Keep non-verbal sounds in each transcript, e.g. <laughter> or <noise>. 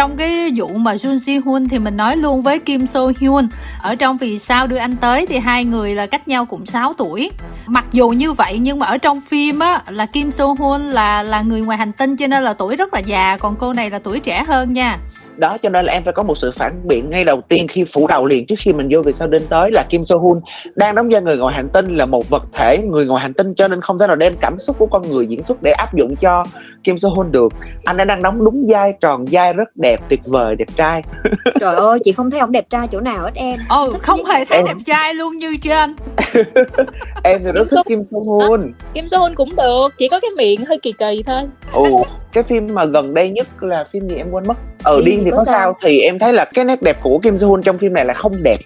trong cái vụ mà Jun Si Hoon thì mình nói luôn với Kim So Hyun. Ở trong vì sao đưa anh tới thì hai người là cách nhau cũng 6 tuổi. Mặc dù như vậy nhưng mà ở trong phim á, là Kim So Hoon là là người ngoài hành tinh cho nên là tuổi rất là già, còn cô này là tuổi trẻ hơn nha đó cho nên là em phải có một sự phản biện ngay đầu tiên khi phủ đầu liền trước khi mình vô vì sao đến tới là Kim So Hoon đang đóng vai người ngoài hành tinh là một vật thể người ngoài hành tinh cho nên không thể nào đem cảm xúc của con người diễn xuất để áp dụng cho Kim So Hoon được. Anh ấy đang đóng đúng vai tròn vai rất đẹp tuyệt vời đẹp trai. Trời ơi chị không thấy ông đẹp trai chỗ nào hết em. Ừ không hề thấy em... đẹp trai luôn như trên em thì rất thích Kim So Hoon. Kim So Hoon cũng được chỉ có cái miệng hơi kỳ kỳ thôi. Ồ cái phim mà gần đây nhất là phim gì em quên mất? Ở ừ, điên thì có, sao? sao? Thì em thấy là cái nét đẹp của Kim So Hoon trong phim này là không đẹp.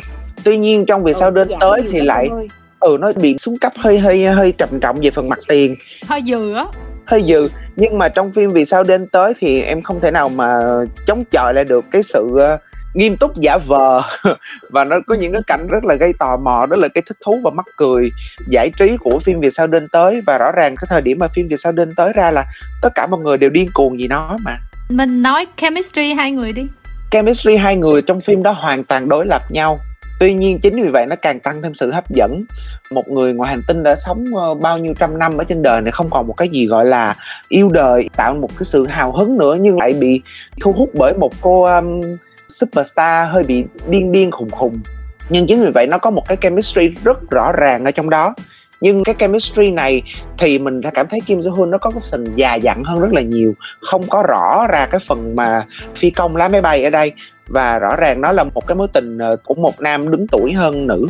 Tuy nhiên trong vì ừ, sao đến tới thì lại thôi. ừ nó bị xuống cấp hơi hơi hơi trầm trọng về phần mặt tiền. Hơi dừ á. Hơi dừ. Nhưng mà trong phim vì sao đến tới thì em không thể nào mà chống chọi lại được cái sự uh, nghiêm túc giả vờ. <laughs> Và nó có những cái cảnh rất là gây tò mò đó là cái thích thú và mắc cười giải trí của phim Việt sao đến tới. Và rõ ràng cái thời điểm mà phim Việt sao đến tới ra là tất cả mọi người đều điên cuồng gì nó mà. Mình nói chemistry hai người đi. Chemistry hai người trong phim đó hoàn toàn đối lập nhau. Tuy nhiên chính vì vậy nó càng tăng thêm sự hấp dẫn. Một người ngoài hành tinh đã sống ờ, bao nhiêu trăm năm ở trên đời này không còn một cái gì gọi là yêu đời tạo một cái sự hào hứng nữa nhưng lại bị thu hút bởi một cô um, superstar hơi bị điên điên khùng khùng. Nhưng chính vì vậy nó có một cái chemistry rất rõ ràng ở trong đó. Nhưng cái chemistry này thì mình sẽ cảm thấy Kim So Hoon nó có cái phần già dặn hơn rất là nhiều. Không có rõ ra cái phần mà phi công lái máy bay ở đây. Và rõ ràng nó là một cái mối tình ờ, của một nam đứng tuổi hơn nữ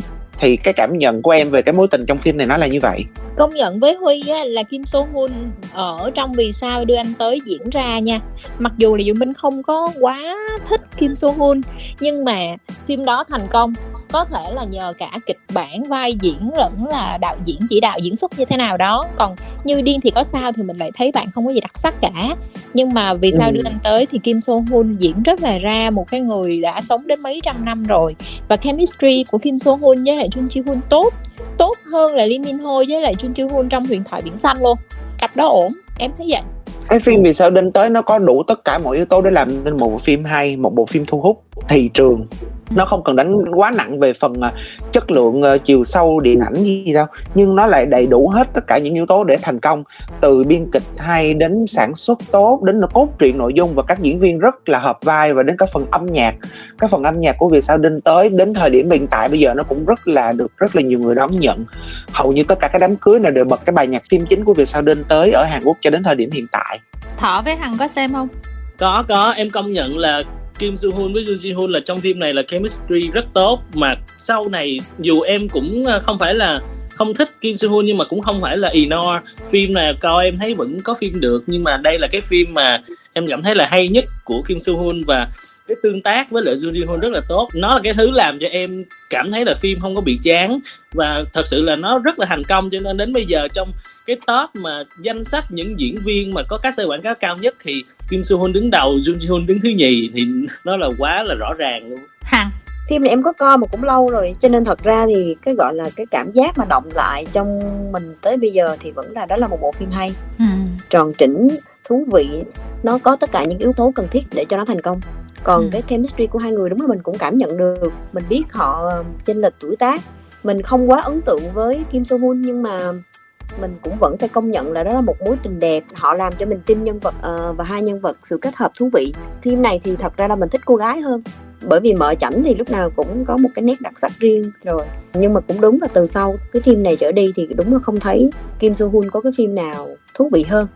thì cái cảm nhận của em về cái mối tình trong phim này nó là như vậy? Công nhận với huy á, là kim so hun ở trong vì sao đưa anh tới diễn ra nha. Mặc dù là dù minh không có quá thích kim so hun nhưng mà phim đó thành công có thể là nhờ cả kịch bản vai diễn lẫn là đạo diễn chỉ đạo diễn xuất như thế nào đó. Còn như điên thì có sao thì mình lại thấy bạn không có gì đặc sắc cả. Nhưng mà vì sao ừ. đưa anh tới thì Kim So Hoon diễn rất là ra một cái người đã sống đến mấy trăm năm rồi. Và chemistry của Kim So Hoon với lại Jun Ji Hoon tốt tốt hơn là Lee Min Ho với lại Jun Ji Hoon trong huyền thoại biển xanh luôn. Cặp đó ổn em thấy vậy. Cái phim vì sao đến tới nó có đủ tất cả mọi yếu tố để làm nên một bộ phim hay một bộ phim thu hút thị trường nó không cần đánh quá nặng về phần uh, chất lượng uh, chiều sâu điện ảnh gì đâu nhưng nó lại đầy đủ hết tất cả những yếu tố để thành công. Từ biên kịch hay đến sản xuất tốt đến cốt truyện nội dung và các diễn viên rất là hợp vai và đến các phần âm nhạc. Các phần âm nhạc của Việt sao đinh tới đến thời điểm hiện tại bây giờ nó cũng rất là được rất là nhiều người đón nhận. Hầu như tất cả các đám cưới này đều bật cái bài nhạc phim chính của Việt sao đinh tới ở Hàn Quốc cho đến thời điểm hiện tại. Thọ với Hằng có xem không? Có có em công nhận là Kim Soo Hoon với Jun Ji Hoon là trong phim này là chemistry rất tốt, mà sau này dù em cũng à, không phải là không thích Kim Soo Hoon nhưng mà cũng không phải là ignore phim này. Coi em thấy vẫn có phim được, nhưng mà đây là cái phim mà em cảm thấy là hay nhất của Kim Soo Hoon và cái tương tác với lại Jun Ji Hoon rất là tốt. Nó là cái thứ làm cho em cảm thấy là phim không có bị chán. Và thật sự là nó rất là thành công cho nên đến bây giờ trong cái top mà danh sách những diễn viên mà có các xe quảng cáo cao nhất thì Kim Soo Hoon đứng đầu, Jun Ji Hoon đứng thứ nhì thì nó là quá là rõ ràng luôn. Hằng. Phim này em có coi mà cũng lâu rồi cho nên thật ra thì cái gọi là cái cảm giác mà động lại trong mình tới bây giờ thì vẫn là đó là một bộ phim hay. Ừ. tròn chỉnh thú vị nó có tất cả những yếu tố cần thiết để cho nó thành công còn ừ. cái chemistry của hai người đúng là mình cũng cảm nhận được. Mình biết họ chênh lệch tuổi tác. Mình không quá ấn tượng với Kim So Hoon nhưng mà mình cũng vẫn phải công nhận là đó là một mối tình đẹp. Họ làm cho mình tin nhân vật uh, và hai nhân vật sự kết hợp thú vị. Phim này thì thật ra là mình thích cô gái hơn. Bởi vì mợ chảnh thì lúc nào cũng có một cái nét đặc sắc riêng rồi. Nhưng mà cũng đúng là từ sau cái phim này trở đi thì đúng là không thấy Kim So Hoon có cái phim nào thú vị hơn.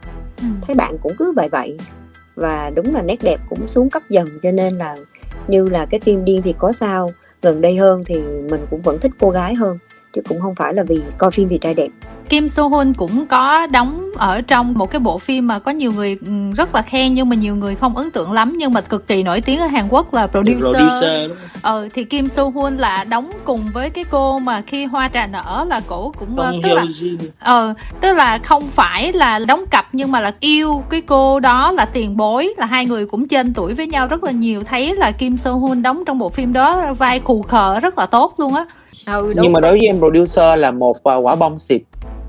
Ừ. thấy bạn cũng cứ vậy vậy và đúng là nét đẹp cũng xuống cấp dần, cho nên là như là cái phim điên thì có sao, gần đây hơn thì mình cũng vẫn thích cô gái hơn chứ cũng không phải là vì coi phim vì trai đẹp. Kim So Hoon cũng có đóng ở trong một cái bộ phim mà có nhiều người ừ, rất là khen nhưng mà nhiều người không ấn tượng lắm nhưng mà cực kỳ nổi tiếng ở Hàn Quốc là producer. producer ờ thì Kim So Hoon là đóng cùng với cái cô mà khi hoa trà nở là cổ cũng Không tức là ờ tức là không phải là đóng cặp nhưng mà là yêu cái cô đó là tiền bối là hai người cũng trên tuổi với nhau rất là nhiều thấy là Kim So Hoon đóng trong bộ phim đó vai khù khờ rất là tốt luôn á ừ, nhưng mà đối với em producer là một uh, quả bom xịt.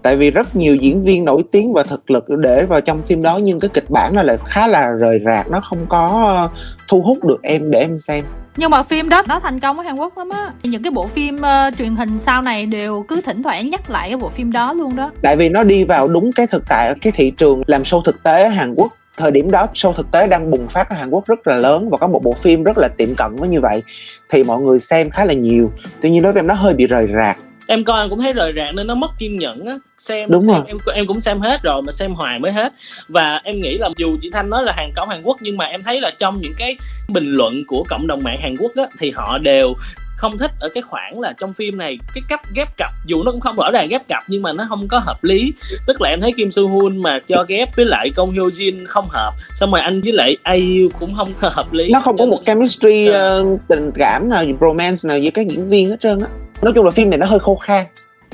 Tại vì rất nhiều diễn viên nổi tiếng và thực lực để vào trong phim đó nhưng cái kịch bản nó lại khá là rời rạc nó không có thu hút được em để em xem. Nhưng mà phim đó nó thành công ở Hàn Quốc lắm á. Những cái bộ phim uh, truyền hình sau này đều cứ thỉnh thoảng nhắc lại cái bộ phim đó luôn đó. Tại vì nó đi vào đúng cái thực tại cái thị trường làm show thực tế ở Hàn Quốc thời điểm đó show thực tế đang bùng phát ở Hàn Quốc rất là lớn và có một bộ phim rất là tiệm cận với như vậy thì mọi người xem khá là nhiều. Tuy nhiên đối với em nó hơi bị rời rạc. Em coi em cũng thấy rời rạc nên nó mất kiên nhẫn á. Xem đúng xem, rồi. em em cũng xem hết rồi mà xem hoài mới hết. Và em nghĩ là dù chị thanh nói là hàng cổng hàn quốc nhưng mà em thấy là trong những cái bình luận của cộng đồng mạng hàn quốc á thì họ đều không thích ở cái khoảng là trong phim này cái cách ghép cặp dù nó cũng không rõ ràng ghép cặp nhưng mà nó không có hợp lý. Tức là em thấy Kim Soo Hyun mà cho ghép với lại Kong Hyo Jin không hợp xong rồi anh với lại IU cũng không hợp lý. Nó không có một chemistry uh, tình cảm nào romance nào với các diễn viên hết trơn á. Nói chung là phim này nó hơi khô khan.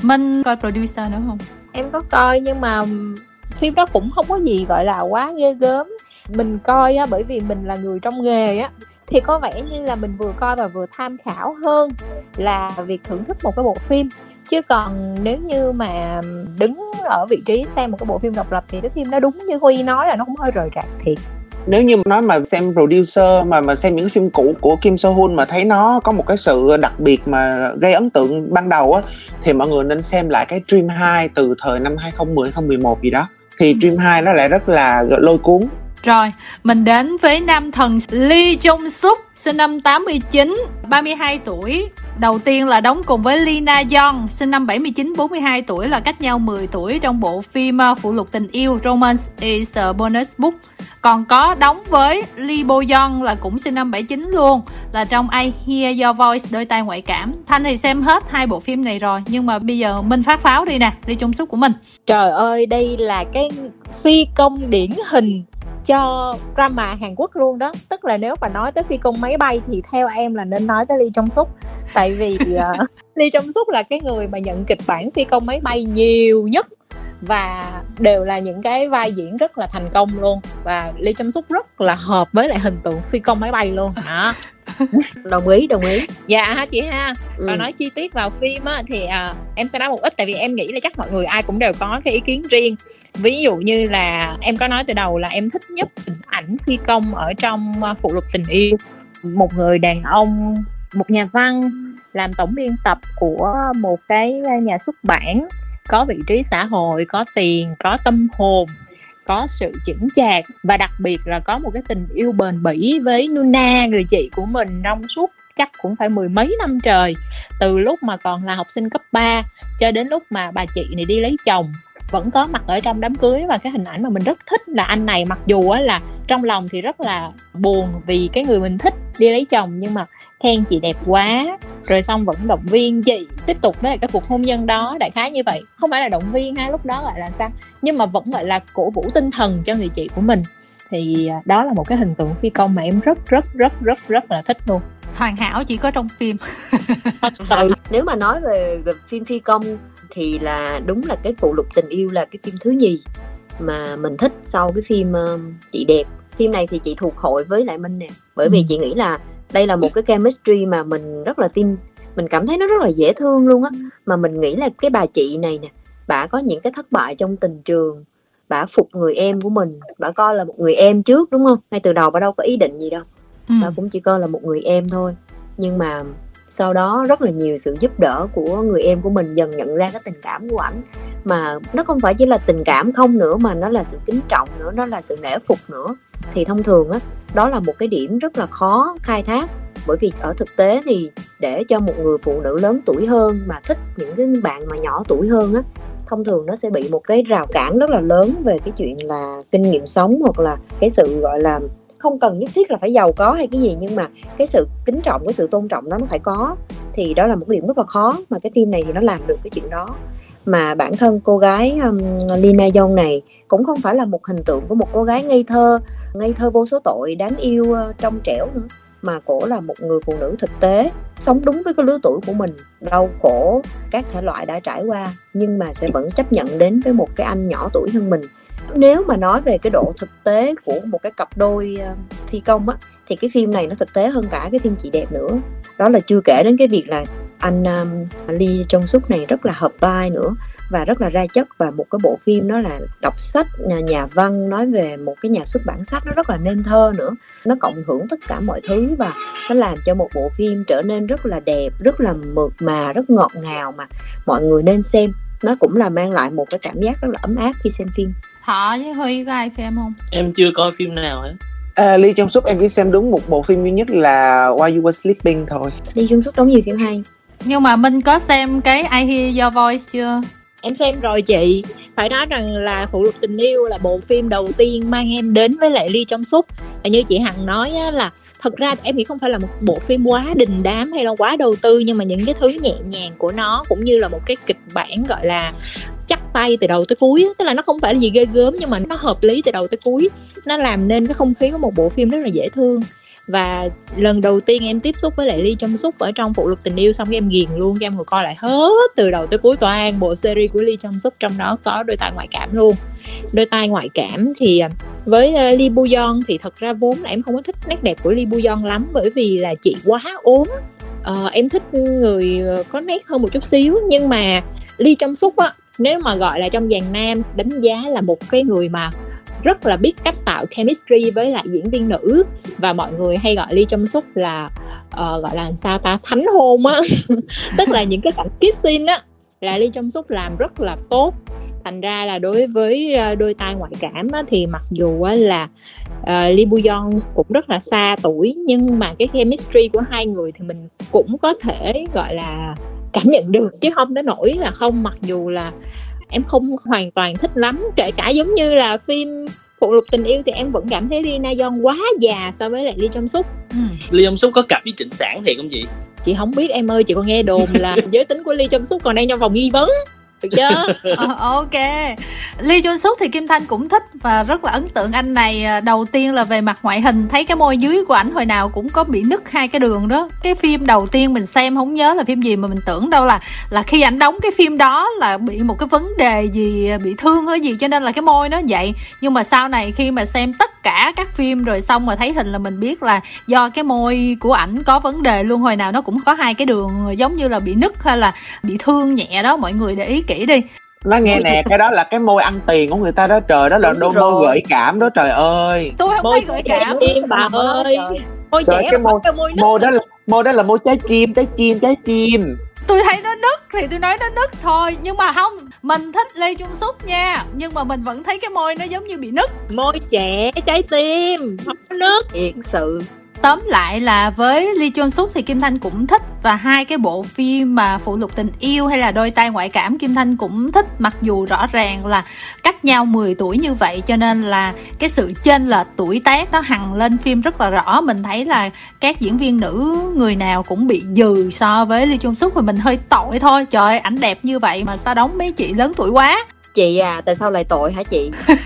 Minh coi producer nữa không? Em có coi nhưng mà phim đó cũng không có gì gọi là quá ghê gớm. Mình coi á bởi vì mình là người trong nghề á thì có vẻ như là mình vừa coi và vừa tham khảo hơn là việc thưởng thức một cái bộ phim. Chứ còn nếu như mà đứng ở vị trí xem một cái bộ phim độc lập thì cái phim nó đúng như huy nói là nó cũng hơi rời rạc thiệt. Nếu như nói mà xem producer mà mà xem những phim cũ của Kim So Hoon mà thấy nó có một cái sự đặc biệt mà gây ấn tượng ban đầu á thì mọi người nên xem lại cái Dream 2 từ thời năm 2010 2011 gì đó. Thì ừ. Dream 2 nó lại rất là lôi cuốn rồi, mình đến với nam thần Lee Jong Suk, sinh năm 89, 32 tuổi. Đầu tiên là đóng cùng với Lee Na Young, sinh năm 79, 42 tuổi là cách nhau 10 tuổi trong bộ phim ờ, Phụ lục tình yêu Romance is a Bonus Book. Còn có đóng với Lee Bo Young là cũng sinh năm 79 luôn Là trong I Hear Your Voice đôi tai ngoại cảm Thanh thì xem hết hai bộ phim này rồi Nhưng mà bây giờ Minh phát pháo đi nè Lee chung Suk của mình Trời ơi đây là cái phi công điển hình cho drama Hàn Quốc luôn đó. Tức là nếu mà nói tới phi công máy bay thì theo em là nên nói tới Lee Jong Suk. Tại vì uh, <laughs> Lee Jong Suk là cái người mà nhận kịch bản phi công máy bay nhiều nhất và đều là những cái vai diễn rất là thành công luôn. Và Lee Jong Suk rất là hợp với lại hình tượng phi công máy bay luôn. Hả <laughs> đồng ý đồng ý. Dạ ha chị ha. Và ừ. nói chi tiết vào phim á thì à, em sẽ nói một ít tại vì em nghĩ là chắc mọi người ai cũng đều có cái ý kiến riêng. Ví dụ như là em có nói từ đầu là em thích nhất hình ảnh phi công ở trong à, phụ lục tình yêu. Một người đàn ông một nhà văn làm tổng biên tập của một cái nhà xuất bản có vị trí xã hội, có tiền, có tâm hồn, có sự chững chạc và đặc biệt là có một cái tình yêu bền bỉ với Nuna, người chị của mình, trong suốt chắc cũng phải mười mấy năm trời, từ lúc mà còn là học sinh cấp 3 cho đến lúc mà bà chị này đi lấy chồng vẫn có mặt ở trong đám cưới và cái hình ảnh mà mình rất thích là anh này mặc dù á là trong lòng thì rất là buồn vì cái người mình thích đi lấy chồng nhưng mà khen chị đẹp quá rồi xong vẫn động viên chị tiếp tục với lại cái cuộc hôn nhân đó đại khái như vậy. Không phải là động viên ha lúc đó gọi là sao? Nhưng mà vẫn gọi là cổ vũ tinh thần cho người chị của mình. Thì à, đó là một cái hình tượng phi công mà em rất rất rất rất rất là thích luôn. Hoàn hảo chỉ có trong phim. Nếu mà nói về, về phim phi công thì là đúng là cái phụ lục tình yêu là cái phim thứ nhì mà mình thích sau cái phim uh, chị đẹp. Phim này thì chị thuộc hội với lại minh nè bởi vì ừ. chị nghĩ là đây là một cái chemistry mà mình rất là tin mình cảm thấy nó rất là dễ thương luôn á. Mà mình nghĩ là cái bà chị này nè bà có những cái thất bại trong tình trường bà phục người em của mình bà coi là một người em trước đúng không? Ngay từ đầu bà đâu có ý định gì đâu. Ừ. bà cũng chỉ coi là một người em thôi. Nhưng mà sau đó rất là nhiều sự giúp đỡ của người em của mình dần nhận ra cái tình cảm của ảnh. Mà nó không phải chỉ là tình cảm không nữa, mà nó là sự kính trọng nữa, nó là sự nể phục nữa. Thì thông thường á, đó là một cái điểm rất là khó khai thác. Bởi vì ở thực tế thì để cho một người phụ nữ lớn tuổi hơn mà thích những cái bạn mà nhỏ tuổi hơn á, thông thường nó sẽ bị một cái rào cản rất là lớn về cái chuyện là kinh nghiệm sống hoặc là cái sự, gọi là không cần nhất thiết là phải giàu có hay cái gì nhưng mà cái sự kính trọng cái sự tôn trọng đó nó phải có. Thì đó là một điểm rất là khó mà cái phim này thì nó làm được cái chuyện đó. Mà bản thân cô gái um, Lina Young này cũng không phải là một hình tượng của một cô gái ngây thơ ngây thơ vô số tội đáng yêu uh, trong trẻo nữa mà cổ là một người phụ nữ thực tế sống đúng với cái lứa tuổi của mình. Đau khổ các thể loại đã trải qua nhưng mà sẽ vẫn chấp nhận đến với một cái anh nhỏ tuổi hơn mình nếu mà nói về cái độ thực tế của một cái cặp đôi ờ, thi công á thì cái phim này nó thực tế hơn cả cái phim chị đẹp nữa. Đó là chưa kể đến cái việc là anh um, Lee trong suốt này rất là hợp vai nữa và rất là ra chất và một cái bộ phim đó là đọc sách nhà, nhà văn nói về một cái nhà xuất bản sách nó rất là nên thơ nữa. Nó cộng hưởng tất cả mọi thứ và nó làm cho một bộ phim trở nên rất là đẹp rất là mượt mà rất ngọt ngào mà mọi người nên xem. Nó cũng là mang lại một cái cảm giác rất là ấm áp khi xem phim. Thọ với Huy có ai xem không? Em chưa coi phim nào hết À, Lee Jong Suk em chỉ xem đúng một bộ phim duy nhất là While You Were Sleeping thôi. Lee Jong Suk đóng nhiều phim hay. Nhưng mà Minh có xem cái I Hear Your Voice chưa? Em xem rồi chị Phải nói rằng là Phụ lục tình yêu là bộ phim đầu tiên mang em đến với lại Lee Jong Suk Và như chị Hằng nói á, là thật ra em nghĩ không phải là một bộ phim quá đình đám hay là quá đầu tư, nhưng mà những cái thứ nhẹ nhàng của nó cũng như là một cái kịch bản, gọi là chắc tay từ đầu tới cuối tức là nó không phải là gì ghê gớm, nhưng mà nó hợp lý từ đầu tới cuối. Nó làm nên cái không khí của một bộ phim rất là dễ thương. Và lần đầu tiên em tiếp xúc với lại ly trong xúc ở trong phụ lục tình yêu xong cái em ghiền luôn, cái em ngồi coi lại hết từ đầu tới cuối toàn bộ series của ly trong xúc trong đó có đôi tai ngoại cảm luôn. Đôi tai ngoại cảm thì à, với uh, Lee thì thật ra vốn là em không có thích nét đẹp của Lee Bu lắm bởi vì là chị quá ốm. Uh, em thích người ờ, có nét hơn một chút xíu nhưng mà Lee trong xúc á nếu mà gọi là trong dàn nam đánh giá là một cái người mà rất là biết cách tạo chemistry với lại diễn viên nữ và mọi người hay gọi ly Trong Suk là uh, gọi là sao ta thánh hôn á. <laughs> Tức là những cái cảnh kissing á là ly Trong Suk làm rất là tốt thành ra là đối với ờ, đôi tai ngoại cảm á, thì mặc dù á, là uh, Lee cũng rất là xa tuổi nhưng mà cái chemistry của hai người thì mình cũng có thể gọi là cảm nhận được chứ không đến nổi là không mặc dù là em không hoàn toàn thích lắm kể cả giống như là phim phụ lục tình yêu thì em vẫn cảm thấy Lina Yon quá già so với lại Lee Trong Súc ừ. Lee Trong Súc có cặp với Trịnh Sản thiệt không chị? Chị không biết em ơi, chị còn nghe đồn là giới tính của Lee Trong Súc còn đang trong vòng nghi vấn được chưa? <laughs> Ờ, ok. Lee Jun Suk thì Kim Thanh cũng thích và rất là ấn tượng anh này. À, đầu tiên là về mặt ngoại hình, thấy cái môi dưới của ảnh hồi nào cũng có bị nứt hai cái đường đó. Cái phim đầu tiên mình xem không nhớ là phim gì mà mình tưởng đâu là là khi ảnh đóng cái phim đó là bị một cái vấn đề gì à, bị thương hay gì, cho nên là cái môi nó vậy. Nhưng mà sau này khi mà xem tất cả các phim rồi xong mà thấy hình là mình biết là do cái môi của ảnh có vấn đề luôn, hồi nào nó cũng có hai cái đường giống như là bị nứt hay là bị thương nhẹ đó, mọi người để ý kỹ đi. Nó nghe nè cái đó là cái môi ăn tiền của người ta đó trời đó là đôi môi gợi cảm đó trời ơi. Tôi không môi thấy gợi cảm. im bà ơi môi trời, trẻ cái môi, môi, môi đó là môi đó là môi trái kim trái chim trái chim tôi thấy nó nứt thì tôi nói nó nứt thôi nhưng mà không mình thích lê trung súc nha nhưng mà mình vẫn thấy cái môi nó giống như bị nứt. Môi trẻ trái tim không có nứt. Thiệt sự tóm lại là với Lee Jong Suk thì Kim Thanh cũng thích và hai cái bộ phim mà phụ lục tình yêu hay là đôi tay ngoại cảm Kim Thanh cũng thích. Mặc dù rõ ràng là cách nhau 10 tuổi như vậy cho nên là cái sự chênh lệch tuổi tác nó hằng lên phim rất là rõ. Mình thấy là các diễn viên nữ người nào cũng bị dừ so với Lee Jong Suk và mình hơi tội thôi. Trời ơi ảnh đẹp như vậy mà sao đóng mấy chị lớn tuổi quá? Chị à tại sao lại tội hả chị? <laughs>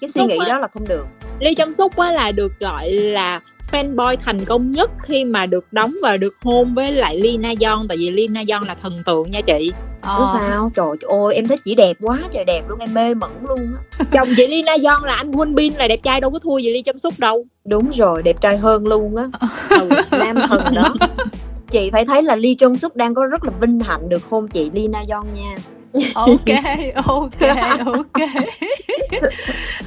Cái suy nghĩ đó là không được. Lee Jong Suk quá là được gọi là fanboy thành công nhất khi mà được đóng và được hôn với lại Lina Yon tại vì Lina Yon là thần tượng nha chị. Ờ. sao? Trời ơi em thích chị đẹp quá trời đẹp luôn em mê mẩn luôn á. <laughs> Chồng chị Lina Yon là anh Won Bin là đẹp trai đâu có thua gì Lee Chăm Súc đâu. Đúng rồi đẹp trai hơn luôn á. <laughs> Ừ, nam thần đó. Chị phải thấy là Lee Jong Suk đang có rất là vinh hạnh được hôn chị Lina Yon nha ok ok ok.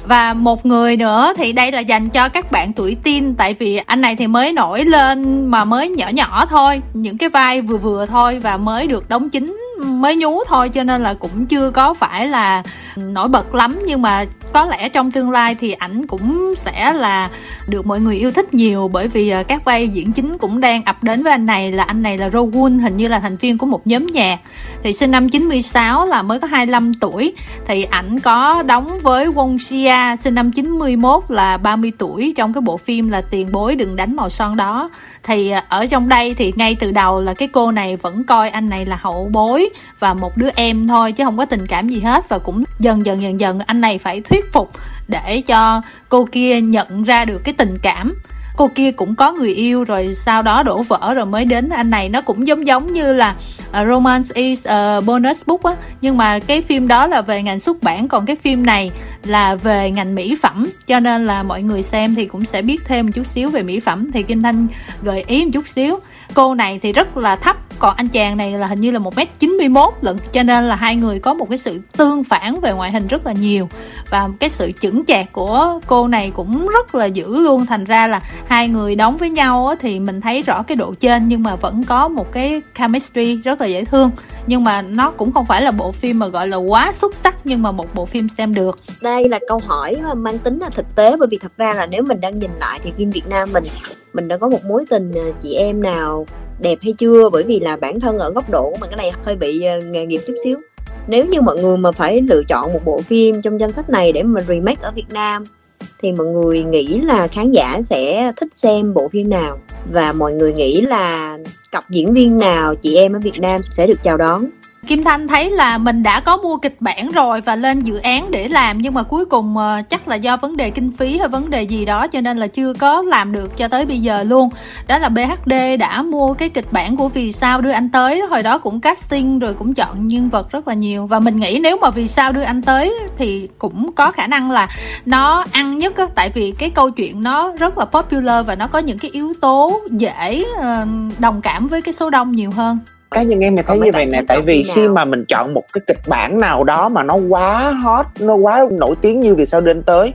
Và một người nữa thì đây là dành cho các bạn tuổi teen tại vì anh này thì mới nổi lên mà mới nhỏ nhỏ thôi những cái vai vừa vừa thôi và mới được đóng chính mới nhú thôi, cho nên là cũng chưa có phải là nổi bật lắm. Nhưng mà có lẽ trong tương lai thì ảnh cũng sẽ là được mọi người yêu thích nhiều, bởi vì ờ, các vai diễn chính cũng đang ập đến với anh này. Là anh này là Rowoon, hình như là thành viên của một nhóm nhạc. Thì sinh năm 96 là mới có 25 tuổi. Thì ảnh có đóng với Won Xia, sinh năm 91 là 30 tuổi trong cái bộ phim là tiền bối đừng đánh màu son đó thì à, ở trong đây thì ngay từ đầu là cái cô này vẫn coi anh này là hậu bối và một đứa em thôi chứ không có tình cảm gì hết và cũng dần dần dần dần anh này phải thuyết phục để cho cô kia nhận ra được cái tình cảm cô kia cũng có người yêu rồi sau đó đổ vỡ rồi mới đến. Anh này nó cũng giống giống như là uh, romance is a bonus book á. Nhưng mà cái phim đó là về ngành xuất bản còn cái phim này là về ngành mỹ phẩm. Cho nên là mọi người xem thì cũng sẽ biết thêm một chút xíu về mỹ phẩm. Thì kim thanh gợi ý một chút xíu. Cô này thì rất là thấp còn anh chàng này là hình như là một m 91 lận, cho nên là hai người có một cái sự tương phản về ngoại hình rất là nhiều. Và cái sự chững chạc của cô này cũng rất là dữ luôn, thành ra là hai người đóng với nhau thì mình thấy rõ cái độ trên, nhưng mà vẫn có một cái chemistry rất là dễ thương. Nhưng mà nó cũng không phải là bộ phim mà gọi là quá xuất sắc nhưng mà một bộ phim xem được. Đây là câu hỏi ờ, mang tính là thực tế, bởi vì thật ra là nếu mình đang nhìn lại thì phim Việt Nam mình mình đã có một mối tình ờ, chị em nào đẹp hay chưa? Bởi vì là bản thân ở góc độ của mình, cái này hơi bị ờ, nghề nghiệp chút xíu. Nếu như mọi người mà phải lựa chọn một bộ phim trong danh sách này để mà remake ở Việt Nam, thì mọi người nghĩ là khán giả sẽ thích xem bộ phim nào? Và mọi người nghĩ là cặp diễn viên nào chị em ở Việt Nam sẽ được chào đón? Kim Thanh thấy là mình đã có mua kịch bản rồi và lên dự án để làm nhưng mà cuối cùng ờ, chắc là do vấn đề kinh phí hay vấn đề gì đó cho nên là chưa có làm được cho tới bây giờ luôn. Đó là BHD đã mua cái kịch bản của Vì sao đưa anh tới, hồi đó cũng casting rồi cũng chọn nhân vật rất là nhiều. Và mình nghĩ nếu mà Vì sao đưa anh tới thì cũng có khả năng là nó ăn nhất á tại vì cái câu chuyện nó rất là popular và nó có những cái yếu tố dễ ờ, đồng cảm với cái số đông nhiều hơn cá nhân em thì thấy như vậy nè tại vì khi mà mình chọn một cái kịch bản nào đó mà nó quá hot nó quá nổi tiếng như vì sao đến tới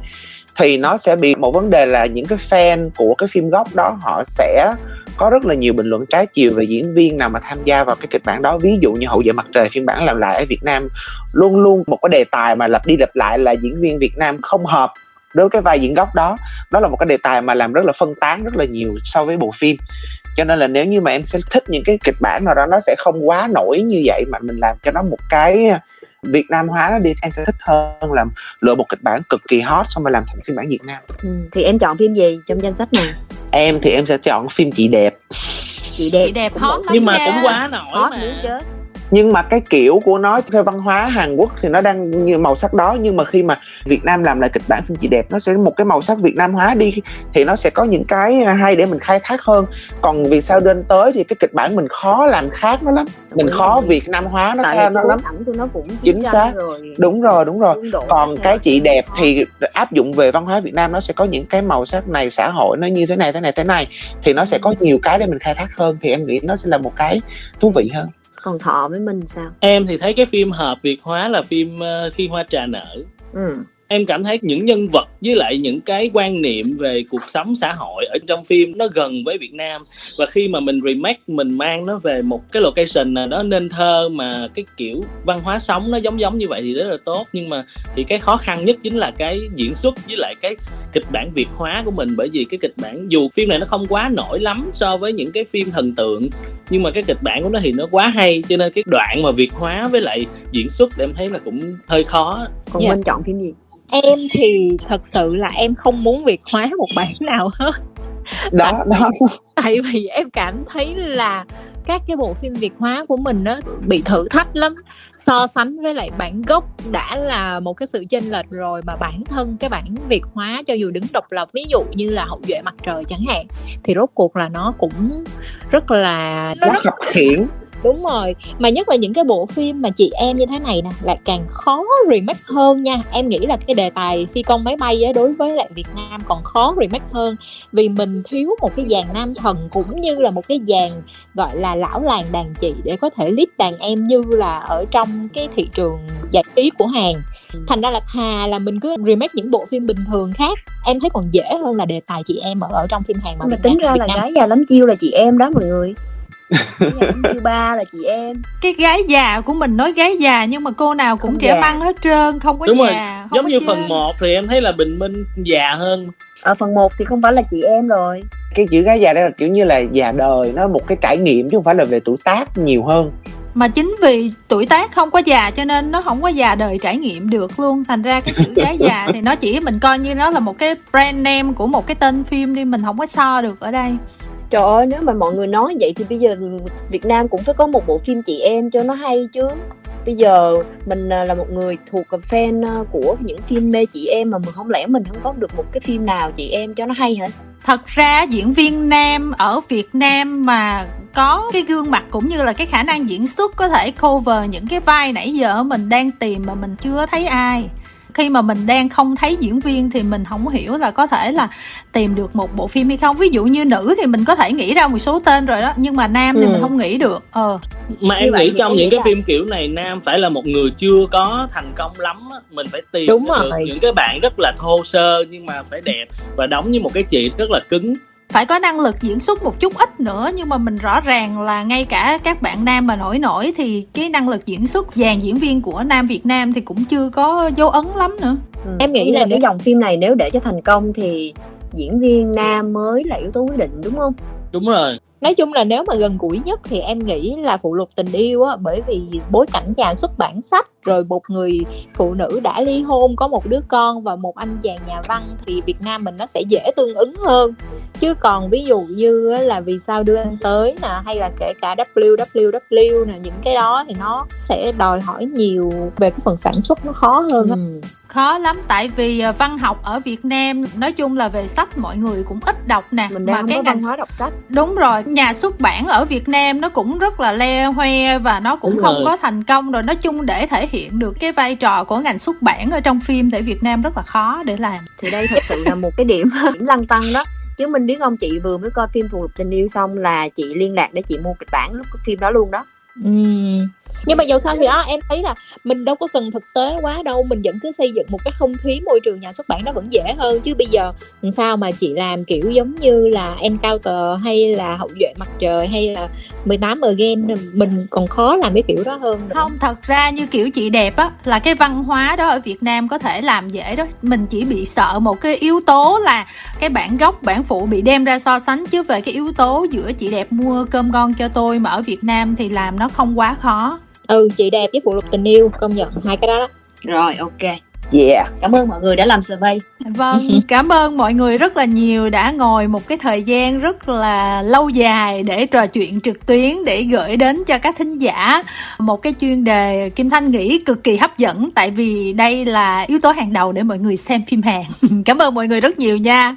thì nó sẽ bị một vấn đề là những cái fan của cái phim gốc đó họ sẽ có rất là nhiều bình luận trái chiều về diễn viên nào mà tham gia vào cái kịch bản đó. Ví dụ như hậu duệ mặt trời phiên bản làm lại ở Việt Nam luôn luôn một cái đề tài mà lặp đi lặp lại là diễn viên Việt Nam không hợp đối với cái vai diễn gốc đó. Đó là một cái đề tài mà làm rất là phân tán rất là nhiều so với bộ phim cho nên là nếu như mà em sẽ thích những cái kịch bản nào đó nó sẽ không quá nổi như vậy mà mình làm cho nó một cái Việt Nam hóa nó đi em sẽ thích hơn là lựa một kịch bản cực kỳ hot xong rồi làm thành phiên bản Việt Nam. Ừ, thì em chọn phim gì trong danh sách này? Em thì em sẽ chọn phim chị đẹp. Chị đẹp. Chị đẹp hot nhưng mà cũng quá nổi hot mà. chết nhưng mà cái kiểu của nó theo văn hóa Hàn Quốc thì nó đang như màu sắc đó. Nhưng mà khi mà Việt Nam làm lại kịch bản phim chị đẹp nó sẽ một cái màu sắc Việt Nam hóa đi thì nó sẽ có những cái hay để mình khai thác hơn. Còn vì sao đến tới thì cái kịch bản mình khó làm khác nó lắm. Mình ừ. khó Việt Nam hóa nó Tại nó lắm. nó cũng chính xác. rồi. đúng rồi đúng rồi. Còn cái chị đẹp thì áp dụng về văn hóa Việt Nam nó sẽ có những cái màu sắc này xã hội nó như thế này thế này thế này. Thì nó sẽ có nhiều cái để mình khai thác hơn. Thì em nghĩ nó sẽ là một cái thú vị hơn còn thọ với mình sao? Em thì thấy cái phim hợp việt hóa là phim uh, khi hoa trà nở. Ừ em cảm thấy những nhân vật với lại những cái quan niệm về cuộc sống xã hội ở trong phim nó gần với Việt Nam. Và khi mà mình remake mình mang nó về một cái location nào đó nên thơ mà cái kiểu văn hóa sống nó giống giống như vậy thì rất là tốt. Nhưng mà thì cái khó khăn nhất chính là cái diễn xuất với lại cái kịch bản việt hóa của mình. Bởi vì cái kịch bản dù phim này nó không quá nổi lắm so với những cái phim thần tượng nhưng mà cái kịch bản của nó thì nó quá hay. Cho nên cái đoạn mà việt hóa với lại diễn xuất để em thấy là cũng hơi khó. Còn yeah. Dạ. minh chọn phim gì em thì thật sự là em không muốn việt hóa một bản nào hết. Đó tại, đó. tại vì em cảm thấy là các cái bộ phim việt hóa của mình nó bị thử thách lắm. So sánh với lại bản gốc đã là một cái sự chênh lệch rồi mà bản thân cái bản việt hóa cho dù đứng độc lập ví dụ như là hậu duệ mặt trời chẳng hạn thì rốt cuộc là nó cũng rất là nó rất khập khiển đúng rồi. Mà nhất là những cái bộ phim mà chị em như thế này nè lại càng khó remake hơn nha. Em nghĩ là cái đề tài phi công máy bay á đối với lại việt nam còn khó remake hơn. Vì mình thiếu một cái dàn nam thần cũng như là một cái dàn gọi là lão làng đàn chị để có thể lead đàn em như là ở trong cái thị trường giải trí của hàn. Thành ra là thà là mình cứ remake những bộ phim bình thường khác. Em thấy còn dễ hơn là đề tài chị em ở ở trong phim hàn mà, mà tính ra là gái già lắm chiêu là chị em đó mọi người chưa ba là chị em cái gái già của mình nói gái già nhưng mà cô nào cũng không trẻ già. măng hết trơn không có Đúng già rồi. giống như chơi. phần 1 thì em thấy là bình minh già hơn ở phần 1 thì không phải là chị em rồi cái chữ gái già đây là kiểu như là già đời nó một cái trải nghiệm chứ không phải là về tuổi tác nhiều hơn mà chính vì tuổi tác không có già cho nên nó không có già đời trải nghiệm được luôn thành ra cái chữ <laughs> gái già thì nó chỉ mình coi như nó là một cái brand name của một cái tên phim đi mình không có so được ở đây Trời ơi, nếu mà mọi người nói vậy thì bây giờ Việt Nam cũng phải có một bộ phim chị em cho nó hay chứ Bây giờ mình à, là một người thuộc fan à, của những phim mê chị em mà mình không lẽ mình không có được một cái phim nào chị em cho nó hay hả? Thật ra diễn viên nam ở Việt Nam mà có cái gương mặt cũng như là cái khả năng diễn xuất có thể cover những cái vai nãy giờ mình đang tìm mà mình chưa thấy ai khi mà mình đang không thấy diễn viên thì mình không hiểu là có thể là tìm được một bộ phim hay không. Ví dụ như nữ thì mình có thể nghĩ ra một số tên rồi đó nhưng mà nam thì ừ. mình không nghĩ được. Ờ. Mà em nghĩ trong những cái là... phim kiểu này nam phải là một người chưa có thành công lắm á mình phải tìm Đúng được những cái bạn rất là thô sơ nhưng mà phải đẹp và đóng như một cái chị rất là cứng phải có năng lực diễn xuất một chút ít nữa nhưng mà mình rõ ràng là ngay cả các bạn nam mà nổi nổi thì cái năng lực diễn xuất dàn diễn viên của nam Việt Nam thì cũng chưa có dấu ấn lắm nữa. Ừ. em nghĩ là cái dòng phim này nếu để cho thành công thì diễn viên nam mới là yếu tố quyết định đúng không? Đúng rồi nói chung là nếu mà gần gũi nhất thì em nghĩ là phụ lục tình yêu á, bởi vì bối cảnh chàng xuất bản sách, rồi một người phụ nữ đã ly hôn, có một đứa con và một anh chàng nhà văn thì Việt Nam mình nó sẽ dễ tương ứng hơn. Chứ còn ví dụ như là vì sao đưa anh tới nè, hay là kể cả WWW nè, những cái đó thì nó sẽ đòi hỏi nhiều về cái phần sản xuất nó khó hơn ừ khó lắm tại vì ờ, văn học ở Việt Nam nói chung là về sách mọi người cũng ít đọc nè mình đang mà cái ngành hóa đọc sách. Đúng rồi nhà xuất bản ở Việt Nam nó cũng rất là le hoe và nó cũng đúng không rồi. có thành công rồi. Nói chung để thể hiện được cái vai trò của ngành xuất bản ở trong phim tại Việt Nam rất là khó để làm. Thì đây thật sự là một cái điểm <laughs> điểm lăn tăng đó. Chứ mình biết không chị vừa mới coi phim phù lục tình yêu xong là chị liên lạc để chị mua kịch bản lúc phim đó luôn đó ừ nhưng mà dù sao thì đó, em thấy là mình đâu có cần thực tế quá đâu, mình vẫn cứ xây dựng một cái không khí môi trường nhà xuất bản nó vẫn dễ hơn. Chứ bây giờ làm sao mà chị làm kiểu giống như là encounter hay là hậu duệ mặt trời hay là 18 again, mình còn khó làm cái kiểu đó hơn nữa. không, thật ra như kiểu chị đẹp á, là cái văn hóa đó ở Việt Nam có thể làm dễ đó. Mình chỉ bị sợ một cái yếu tố là cái bản gốc, bản phụ bị đem ra so sánh. Chứ về cái yếu tố giữa chị đẹp mua cơm ngon cho tôi mà ở Việt Nam thì làm nó không quá khó ừ chị đẹp với phụ lục tình yêu công nhận hai cái đó đó rồi ok Yeah. Cảm ơn mọi người đã làm survey. Vâng, <laughs> cảm ơn mọi người rất là nhiều đã ngồi một cái thời gian rất là lâu dài để trò chuyện trực tuyến để gửi đến cho các thính giả một cái chuyên đề Kim Thanh nghĩ cực kỳ hấp dẫn tại vì đây là yếu tố hàng đầu để mọi người xem phim Hàn. <laughs> cảm ơn mọi người rất nhiều nha.